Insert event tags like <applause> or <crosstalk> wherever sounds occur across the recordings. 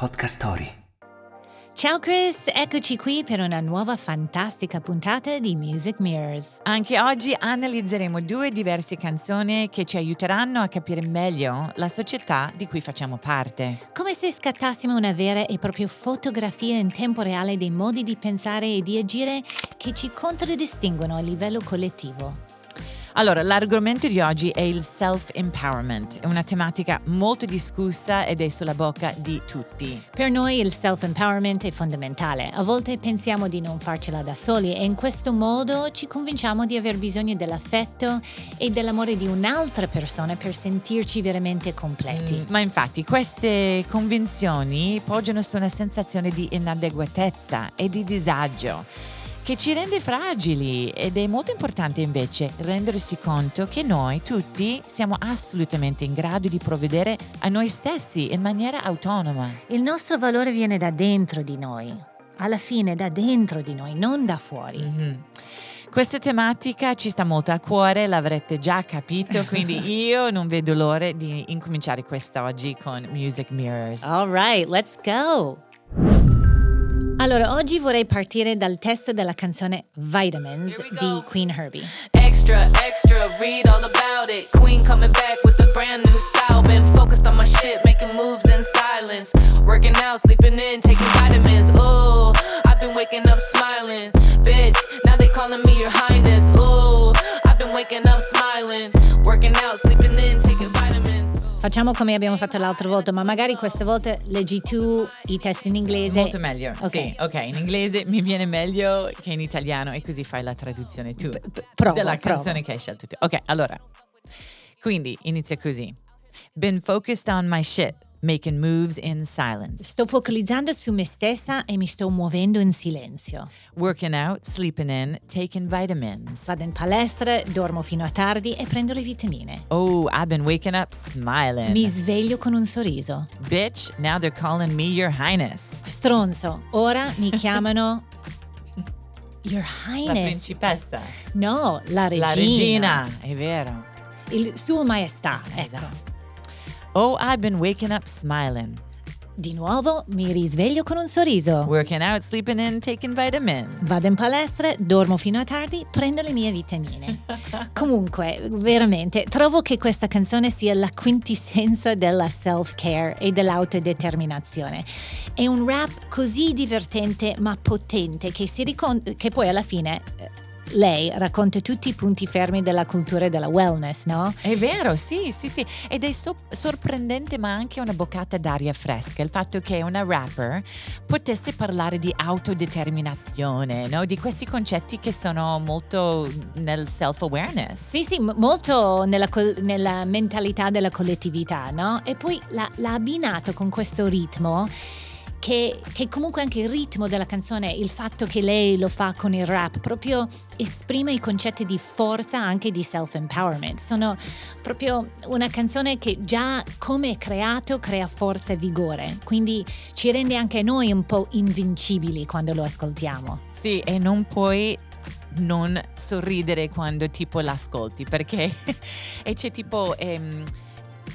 Podcast Story. Ciao Chris, eccoci qui per una nuova fantastica puntata di Music Mirrors. Anche oggi analizzeremo due diverse canzoni che ci aiuteranno a capire meglio la società di cui facciamo parte. Come se scattassimo una vera e propria fotografia in tempo reale dei modi di pensare e di agire che ci contraddistinguono a livello collettivo. Allora, l'argomento di oggi è il self-empowerment, è una tematica molto discussa ed è sulla bocca di tutti. Per noi il self-empowerment è fondamentale. A volte pensiamo di non farcela da soli e in questo modo ci convinciamo di aver bisogno dell'affetto e dell'amore di un'altra persona per sentirci veramente completi. Mm, ma infatti queste convinzioni poggiano su una sensazione di inadeguatezza e di disagio che ci rende fragili ed è molto importante invece rendersi conto che noi tutti siamo assolutamente in grado di provvedere a noi stessi in maniera autonoma. Il nostro valore viene da dentro di noi, alla fine da dentro di noi, non da fuori. Mm-hmm. Questa tematica ci sta molto a cuore, l'avrete già capito, <laughs> quindi io non vedo l'ora di incominciare quest'oggi con Music Mirrors. All right, let's go! Allora, oggi vorrei partire dal testo della canzone Vitamins di Queen Herbie. Extra, extra, read all about it. Queen coming back with a brand new style. Been focused on my shit, making moves in silence. Working out, sleeping in, taking vitamins. Ooh, I've been waking up smiling. Bitch, now they calling me your highness. Ooh, I've been waking up smiling. Working out, sleeping in, taking vitamins. Facciamo come abbiamo fatto l'altra volta, ma magari questa volta leggi tu i testi in inglese. Molto meglio, Ok. sì, ok, in inglese mi viene meglio che in italiano e così fai la traduzione tu prova, della prova. canzone che hai scelto tu. Ok, allora, quindi inizia così. Been focused on my shit, making moves in silence. Sto focalizzando su me stessa e mi sto muovendo in silenzio. Working out, sleeping in, taking vitamins. Vado in palestra, dormo fino a tardi e prendo le vitamine. Oh, I've been waking up smiling. Mi sveglio con un sorriso. Bitch, now they're calling me your highness. Stronzo, ora mi <laughs> chiamano Your La Highness. principessa. No, la regina. La regina, è vero. Il suo maestà, ecco. Oh, I've been waking up smiling. Di nuovo mi risveglio con un sorriso. Working out, sleeping in, taking vitamins. Vado in palestra, dormo fino a tardi, prendo le mie vitamine. <laughs> Comunque, veramente, trovo che questa canzone sia la quintessenza della self-care e dell'autodeterminazione. È un rap così divertente ma potente che, si ricon- che poi alla fine eh, lei racconta tutti i punti fermi della cultura della wellness, no? È vero, sì, sì, sì. Ed è so- sorprendente ma anche una boccata d'aria fresca il fatto che una rapper potesse parlare di autodeterminazione, no? di questi concetti che sono molto nel self-awareness. Sì, sì, m- molto nella, col- nella mentalità della collettività, no? E poi l'ha, l'ha abbinato con questo ritmo. Che, che comunque anche il ritmo della canzone, il fatto che lei lo fa con il rap, proprio esprime i concetti di forza anche di self-empowerment. Sono proprio una canzone che già come è creato crea forza e vigore, quindi ci rende anche noi un po' invincibili quando lo ascoltiamo. Sì, e non puoi non sorridere quando tipo l'ascolti perché <laughs> e c'è tipo ehm,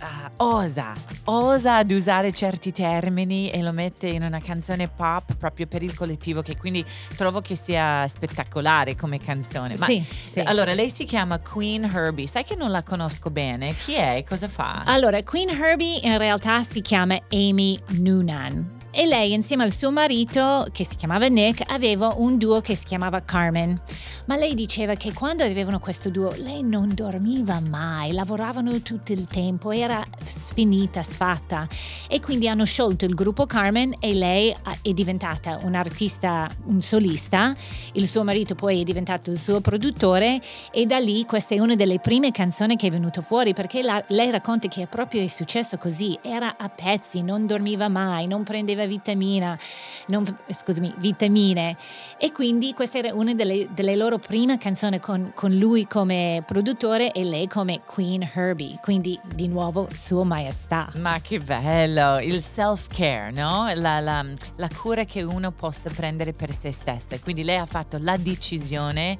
ah, osa, osa ad usare certi termini e lo mette in una canzone pop proprio per il collettivo che quindi trovo che sia spettacolare come canzone. Ma Sì, sì. allora lei si chiama Queen Herbie, sai che non la conosco bene, chi è? Cosa fa? Allora, Queen Herbie in realtà si chiama Amy Noonan. E lei insieme al suo marito, che si chiamava Nick, aveva un duo che si chiamava Carmen. Ma lei diceva che quando avevano questo duo lei non dormiva mai, lavoravano tutto il tempo, era sfinita, sfatta. E quindi hanno sciolto il gruppo Carmen e lei ha- è diventata un'artista, un solista. Il suo marito poi è diventato il suo produttore e da lì questa è una delle prime canzoni che è venuta fuori perché la- lei racconta che proprio è successo così, era a pezzi, non dormiva mai, non prendeva vitamina, non- scusami, vitamine e quindi questa era una delle, delle loro prime canzoni con, con lui come produttore e lei come Queen Herbie, quindi di nuovo sua maestà. Ma che bello, il self-care, no? La, la- la cura che uno possa prendere per se stessa. Quindi lei ha fatto la decisione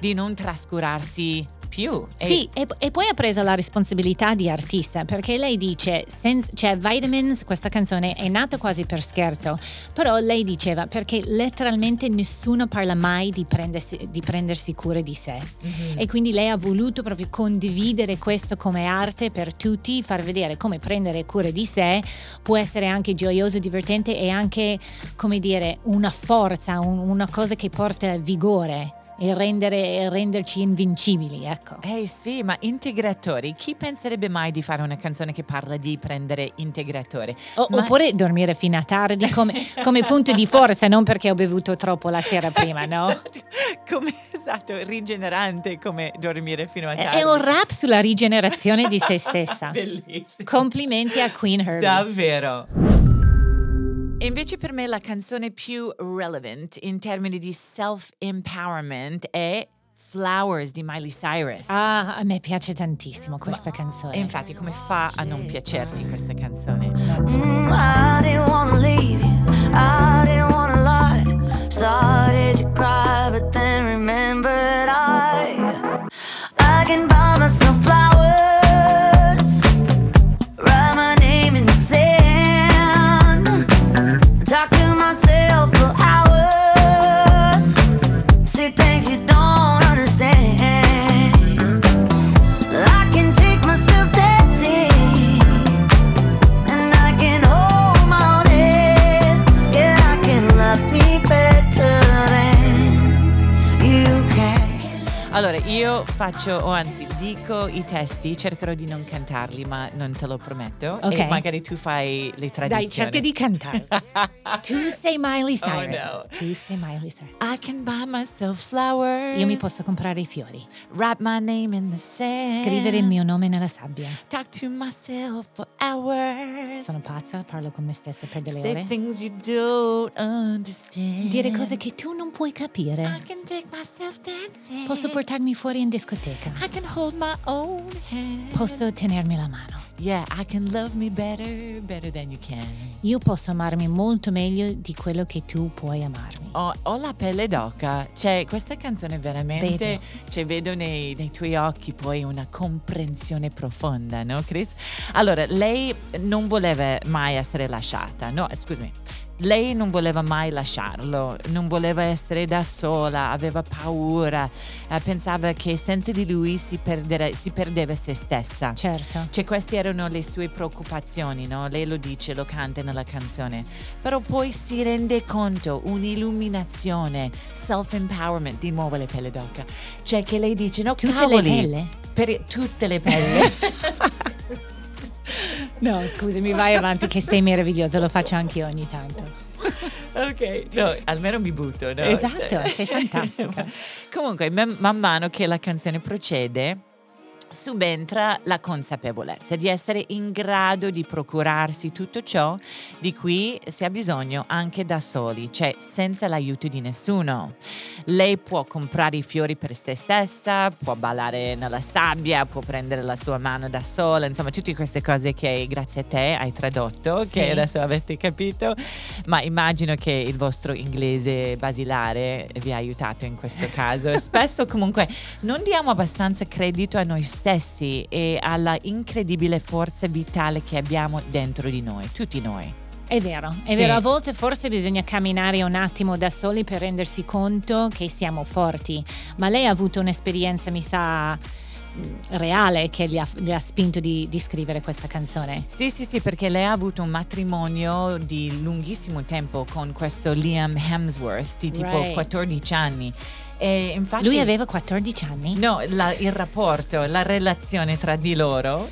di non trascurarsi più. E- Sì, e, e poi ha preso la responsabilità di artista perché lei dice, senz- cioè Vitamins, questa canzone è nata quasi per scherzo, però lei diceva perché letteralmente nessuno parla mai di prendersi, di prendersi cura di sé. Mhm. e quindi lei ha voluto proprio condividere questo come arte per tutti, far vedere come prendere cura di sé. Può essere anche gioioso, divertente e anche, come dire, una forza, un- una cosa che porta vigore e, rendere, e renderci invincibili, ecco. Eh sì, ma integratori, chi penserebbe mai di fare una canzone che parla di prendere integratore? O- Ma- Oppure dormire fino a tardi come, come punto di forza, non perché ho bevuto troppo la sera prima, no? <laughs> Esatto, come esatto, rigenerante come dormire fino a tardi. è un rap sulla rigenerazione di se stessa. <laughs> Bellissimo. Complimenti a Queen Herbie. Davvero. E invece per me la canzone più relevant in termini di self-empowerment è Flowers di Miley Cyrus. Ah, a me piace tantissimo questa canzone. E infatti come fa a non piacerti questa canzone? Mm, I didn't wanna leave you. I didn't wanna lie. Started io faccio, o anzi dico i testi, cercherò di non cantarli, ma non te lo prometto. Ok. E magari tu fai le traduzioni. Dai, cerca di cantare. <laughs> tu sei Miley Cyrus. Oh, no. Tu sei Miley Cyrus. I can buy myself flowers. Io mi posso comprare i fiori, Write my name in the sand. scrivere il mio nome nella sabbia. Talk to myself for hours. Sono pazza, parlo con me stessa per delle Say ore. things you don't understand. Dire cose che tu non puoi I capire. can take myself dancing. Posso portarmi fuori in discoteca. I can hold my own hand. Posso tenermi la mano. Yeah, I can love me better, better than you can. Io posso amarmi molto meglio di quello che tu puoi amarmi. Ho, ho la pelle d'oca, cioè questa canzone veramente, Vedo. cioè, vedo nei, nei tuoi occhi poi una comprensione profonda, no Chris? Allora, lei non voleva mai essere lasciata, no, scusami, lei non voleva mai lasciarlo, non voleva essere da sola, aveva paura, eh, pensava che senza di lui si, perdere- si perdeva se stessa. Certo. Cioè queste erano le sue preoccupazioni, no? Lei lo dice, lo canta nella canzone. Però poi si rende conto, un'illuminazione, self-empowerment, di nuovo le pelle d'oca. Cioè che lei dice, no Tutte cavoli, le pelle? per tutte le pelle. <laughs> No, scusami, vai avanti che sei meraviglioso, lo faccio anche io ogni tanto. Ok, no, almeno mi butto, no? Esatto, Cioè- sei fantastica. <laughs> Comunque, man mano che la canzone procede, subentra la consapevolezza di essere in grado di procurarsi tutto ciò di cui si ha bisogno anche da soli, cioè senza l'aiuto di nessuno. Lei può comprare i fiori per se stessa, può ballare nella sabbia, può prendere la sua mano da sola, insomma tutte queste cose che grazie a te hai tradotto, Sì. che adesso avete capito, ma immagino che il vostro inglese basilare vi ha aiutato in questo caso. <laughs> Spesso comunque non diamo abbastanza credito a noi stessi e alla incredibile forza vitale che abbiamo dentro di noi, tutti noi. È vero, è Sì. vero, a volte forse bisogna camminare un attimo da soli per rendersi conto che siamo forti, ma lei ha avuto un'esperienza, mi sa, mh, reale che gli ha, ha spinto di, di scrivere questa canzone. Sì, sì, sì, perché lei ha avuto un matrimonio di lunghissimo tempo con questo Liam Hemsworth di tipo Right. 14 anni. Infatti Lui aveva 14 anni? No, la- il rapporto, la relazione tra di loro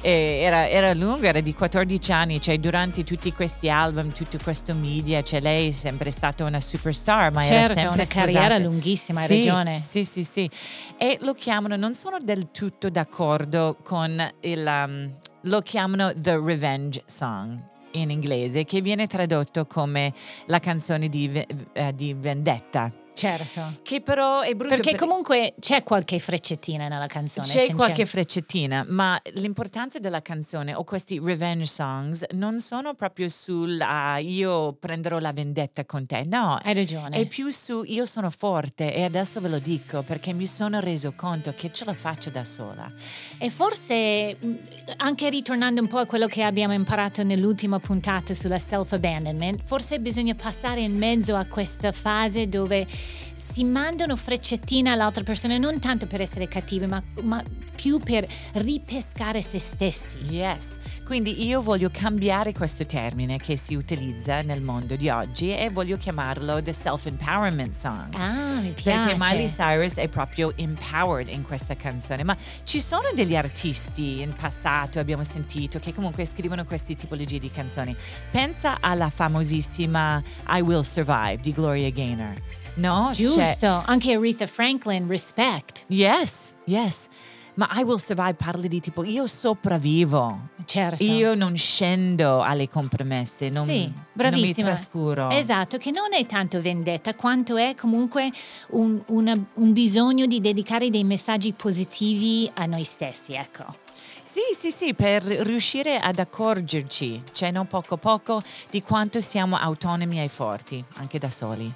eh, era, era lunga, era di 14 anni, cioè durante tutti questi album, tutto questo media, cioè lei è sempre stata una superstar, ma era certo, sempre una sposata. carriera lunghissima, hai Sì, ragione. Sì, sì, sì. E lo chiamano, non sono del tutto d'accordo con il... um, lo chiamano The Revenge Song in inglese, che viene tradotto come la canzone di, eh, di vendetta. Certo. Che però è brutto Perché per- comunque c'è qualche freccettina nella canzone. C'è qualche freccettina, ma l'importanza della canzone o questi revenge songs non sono proprio sul ah, io prenderò la vendetta con te, no. Hai ragione. È più su io sono forte e adesso ve lo dico perché mi sono reso conto che ce la faccio da sola. E forse mh, anche ritornando un po' a quello che abbiamo imparato nell'ultima puntata sulla self-abandonment, forse bisogna passare in mezzo a questa fase dove si mandano freccettina all'altra persona, non tanto per essere cattivi, ma, ma più per ripescare se stessi. Yes, quindi io voglio cambiare questo termine che si utilizza nel mondo di oggi e voglio chiamarlo the self-empowerment song. Ah, mi piace. Perché Miley Cyrus è proprio empowered in questa canzone, ma ci sono degli artisti in passato, abbiamo sentito, che comunque scrivono queste tipologie di canzoni. Pensa alla famosissima I Will Survive di Gloria Gaynor. No? C'è- Giusto, anche Aretha Franklin, Respect. Yes, yes. Ma I Will Survive parla di tipo io sopravvivo. Certo. Io non scendo alle compromesse, non, sì, non mi trascuro. Esatto, che non è tanto vendetta quanto è comunque un, una- un bisogno di dedicare dei messaggi positivi a noi stessi, ecco. Sì, sì, sì, per riuscire ad accorgerci, cioè non poco poco, di quanto siamo autonomi e forti, anche da soli.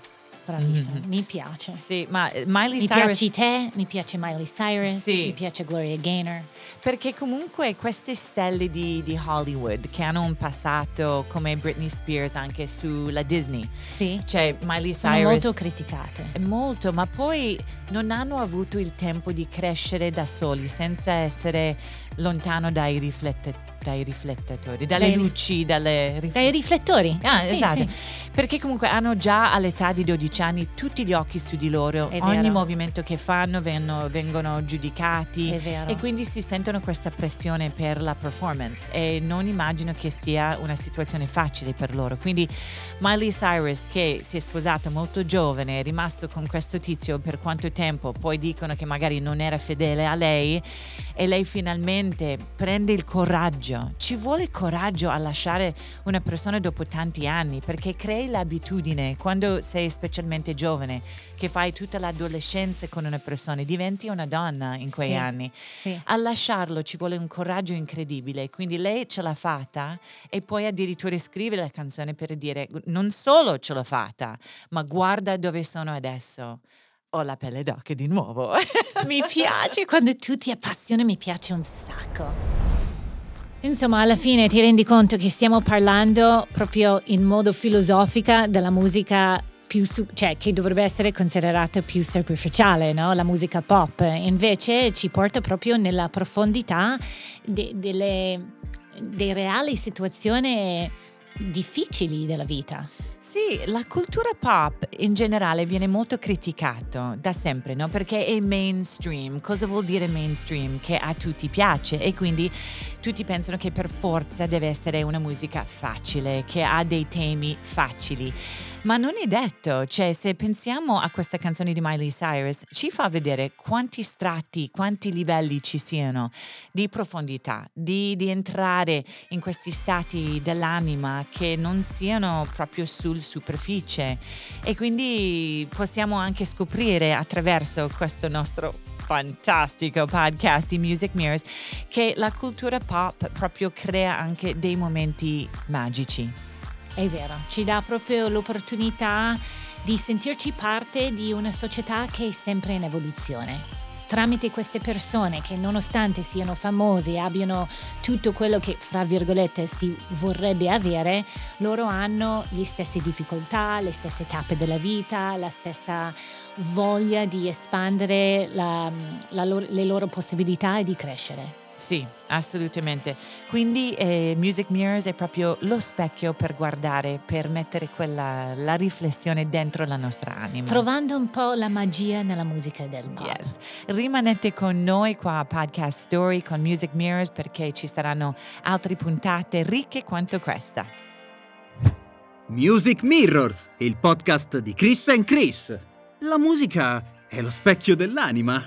Bravissima, Mhm. mi piace. Sì, ma eh, Miley Mi Cyrus... piaci te, mi piace Miley Cyrus, Sì. mi piace Gloria Gaynor. Perché comunque queste stelle di, di Hollywood che hanno un passato come Britney Spears anche sulla Disney, Sì, cioè Miley sono Cyrus... molto criticate. Molto, ma poi non hanno avuto il tempo di crescere da soli senza essere lontano dai, riflette- dai riflettori, dalle Dai luci, dalle rif- Dai riflettori. Ah, Sì, esatto. sì. Perché comunque hanno già all'età di 12 anni tutti gli occhi su di loro, È ogni vero. movimento che fanno vengono, vengono giudicati e quindi si sentono questa pressione per la performance e non immagino che sia una situazione facile per loro. Quindi Miley Cyrus che si è sposato molto giovane, è rimasto con questo tizio per quanto tempo, poi dicono che magari non era fedele a lei e lei finalmente prende il coraggio. Ci vuole coraggio a lasciare una persona dopo tanti anni perché crei l'abitudine quando sei specialmente giovane, che fai tutta l'adolescenza con una persona, diventi una donna in quei Sì, anni. Sì. A lasciarlo ci vuole un coraggio incredibile, quindi lei ce l'ha fatta e poi addirittura scrive la canzone per dire non solo ce l'ho fatta, ma guarda dove sono adesso. Ho la pelle d'oca di nuovo. Mi piace quando tu ti appassioni, mi piace un sacco. Insomma, alla fine ti rendi conto che stiamo parlando proprio in modo filosofica della musica più cioè che dovrebbe essere considerata più superficiale, no? La musica pop. Invece ci porta proprio nella profondità de- delle, dei reali situazioni difficili della vita. Sì, la cultura pop in generale viene molto criticato da sempre, no? Perché è mainstream. Cosa vuol dire mainstream? Che a tutti piace e quindi tutti pensano che per forza deve essere una musica facile, che ha dei temi facili. Ma non è detto, cioè se pensiamo a questa canzone di Miley Cyrus, ci fa vedere quanti strati, quanti livelli ci siano di profondità, di, di entrare in questi stati dell'anima che non siano proprio sul superficie e quindi possiamo anche scoprire attraverso questo nostro fantastico podcast di Music Mirrors che la cultura pop proprio crea anche dei momenti magici. È vero, ci dà proprio l'opportunità di sentirci parte di una società che è sempre in evoluzione. Tramite queste persone che nonostante siano famose e abbiano tutto quello che, fra virgolette, si vorrebbe avere, loro hanno le stesse difficoltà, le stesse tappe della vita, la stessa voglia di espandere la- la loro- le loro possibilità e di crescere. Sì, assolutamente. Quindi eh, Music Mirrors è proprio lo specchio per guardare, per mettere quella, la riflessione dentro la nostra anima. Trovando un po' la magia nella musica del pop. Yes. Rimanete con noi qua a Podcast Story con Music Mirrors perché ci saranno altre puntate ricche quanto questa. Music Mirrors, il podcast di Chris and Chris. La musica è lo specchio dell'anima.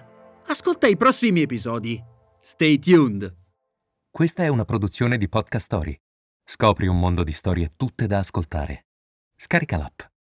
Ascolta i prossimi episodi. Stay tuned. Questa è una produzione di Podcast Story. Scopri un mondo di storie tutte da ascoltare. Scarica l'app.